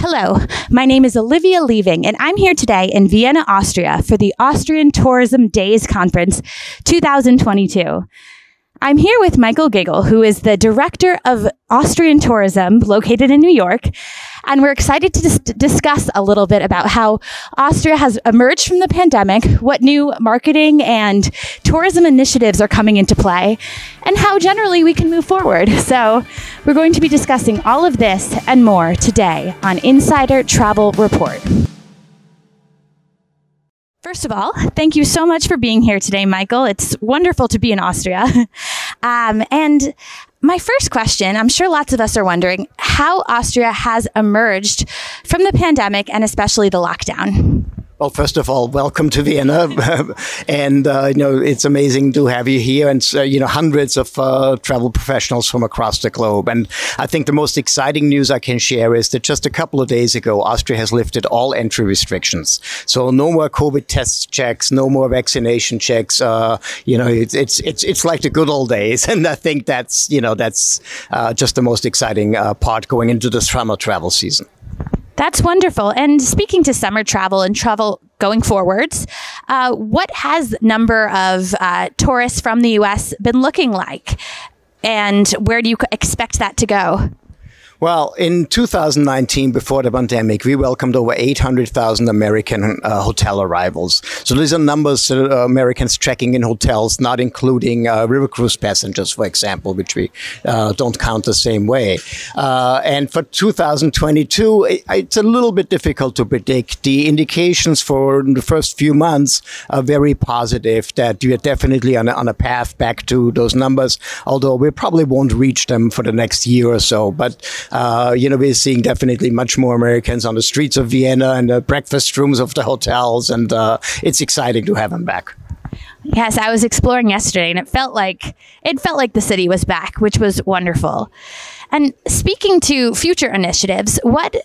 Hello, my name is Olivia Liveing, and I'm here today in Vienna, Austria for the Austrian Tourism Days Conference 2022. I'm here with Michael Gigl, who is the director of Austrian tourism located in New York. And we're excited to dis- discuss a little bit about how Austria has emerged from the pandemic, what new marketing and tourism initiatives are coming into play, and how generally we can move forward. So we're going to be discussing all of this and more today on Insider Travel Report. First of all, thank you so much for being here today, Michael. It's wonderful to be in Austria. Um, and my first question I'm sure lots of us are wondering how Austria has emerged from the pandemic and especially the lockdown. Well, first of all, welcome to Vienna, and uh, you know it's amazing to have you here, and uh, you know hundreds of uh, travel professionals from across the globe. And I think the most exciting news I can share is that just a couple of days ago, Austria has lifted all entry restrictions. So no more COVID test checks, no more vaccination checks. Uh, you know, it's it's it's it's like the good old days, and I think that's you know that's uh, just the most exciting uh, part going into the summer travel season. That's wonderful. And speaking to summer travel and travel going forwards, uh, what has number of uh, tourists from the U.S. been looking like, and where do you expect that to go? Well, in 2019, before the pandemic, we welcomed over 800,000 American uh, hotel arrivals. So these are numbers uh, Americans checking in hotels, not including uh, river cruise passengers, for example, which we uh, don't count the same way. Uh, and for 2022, it, it's a little bit difficult to predict. The indications for the first few months are very positive that we are definitely on a, on a path back to those numbers, although we probably won't reach them for the next year or so. But uh, you know, we're seeing definitely much more Americans on the streets of Vienna and the breakfast rooms of the hotels, and uh, it's exciting to have them back. Yes, I was exploring yesterday, and it felt like it felt like the city was back, which was wonderful. And speaking to future initiatives, what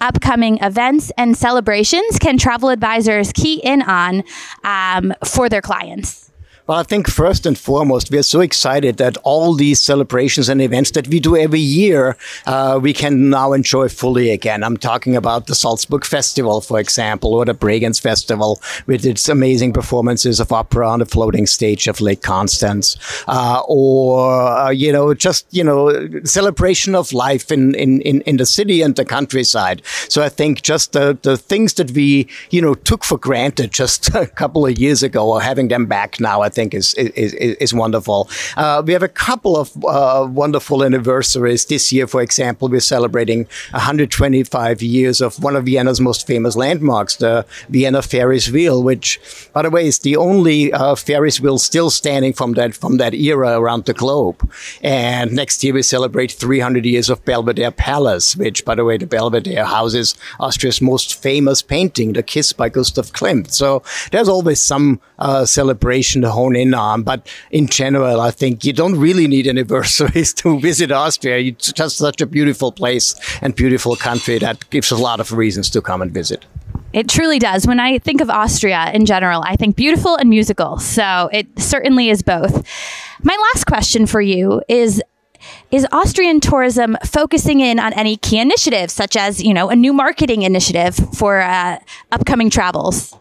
upcoming events and celebrations can travel advisors key in on um, for their clients? Well, I think first and foremost, we are so excited that all these celebrations and events that we do every year, uh, we can now enjoy fully again. I'm talking about the Salzburg Festival, for example, or the Bregenz Festival with its amazing performances of opera on the floating stage of Lake Constance, uh, or, uh, you know, just, you know, celebration of life in, in, in, in the city and the countryside. So I think just the, the things that we, you know, took for granted just a couple of years ago are having them back now. I think is is, is wonderful. Uh, we have a couple of uh, wonderful anniversaries this year. For example, we're celebrating 125 years of one of Vienna's most famous landmarks, the Vienna Ferris wheel, which, by the way, is the only uh, Ferris wheel still standing from that from that era around the globe. And next year we celebrate 300 years of Belvedere Palace, which, by the way, the Belvedere houses Austria's most famous painting, The Kiss by Gustav Klimt. So there's always some uh, celebration to in on. But in general, I think you don't really need anniversaries to visit Austria. It's just such a beautiful place and beautiful country that gives a lot of reasons to come and visit. It truly does. When I think of Austria in general, I think beautiful and musical. So it certainly is both. My last question for you is is Austrian tourism focusing in on any key initiatives, such as you know a new marketing initiative for uh, upcoming travels?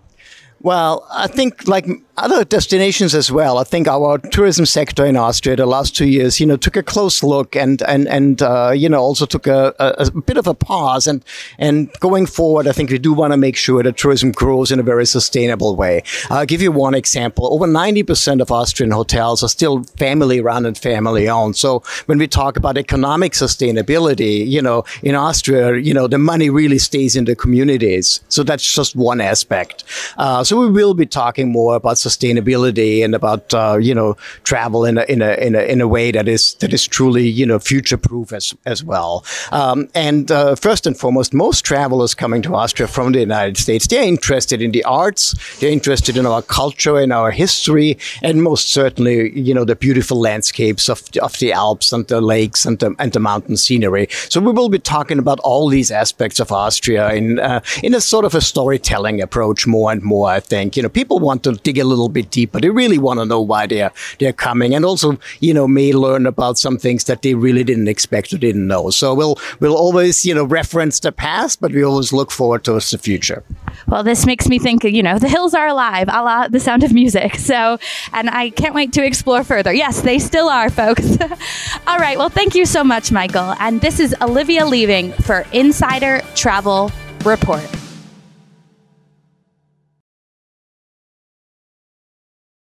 Well, I think like other destinations as well. I think our tourism sector in Austria the last two years, you know, took a close look and and and uh, you know also took a, a, a, bit of a pause. And and going forward, I think we do want to make sure that tourism grows in a very sustainable way. I'll give you one example. Over ninety percent of Austrian hotels are still family run and family owned. So when we talk about economic sustainability, you know, in Austria, you know, the money really stays in the communities. So that's just one aspect. Uh, so we will be talking more about sustainability and about uh, you know travel in a, in a in a in a way that is that is truly you know future proof as as well. Um, and uh, first and foremost, most travelers coming to Austria from the United States, they're interested in the arts, they're interested in our culture and our history, and most certainly you know the beautiful landscapes of the, of the Alps and the lakes and the and the mountain scenery. So we will be talking about all these aspects of Austria in uh, in a sort of a storytelling approach more and more. I think you know people want to dig a little little bit deeper. They really want to know why they're they're coming, and also you know may learn about some things that they really didn't expect or didn't know. So we'll we'll always you know reference the past, but we always look forward towards the future. Well, this makes me think, you know, the hills are alive, a la the sound of music. So, and I can't wait to explore further. Yes, they still are, folks. All right. Well, thank you so much, Michael. And this is Olivia Liveing for Insider Travel Report.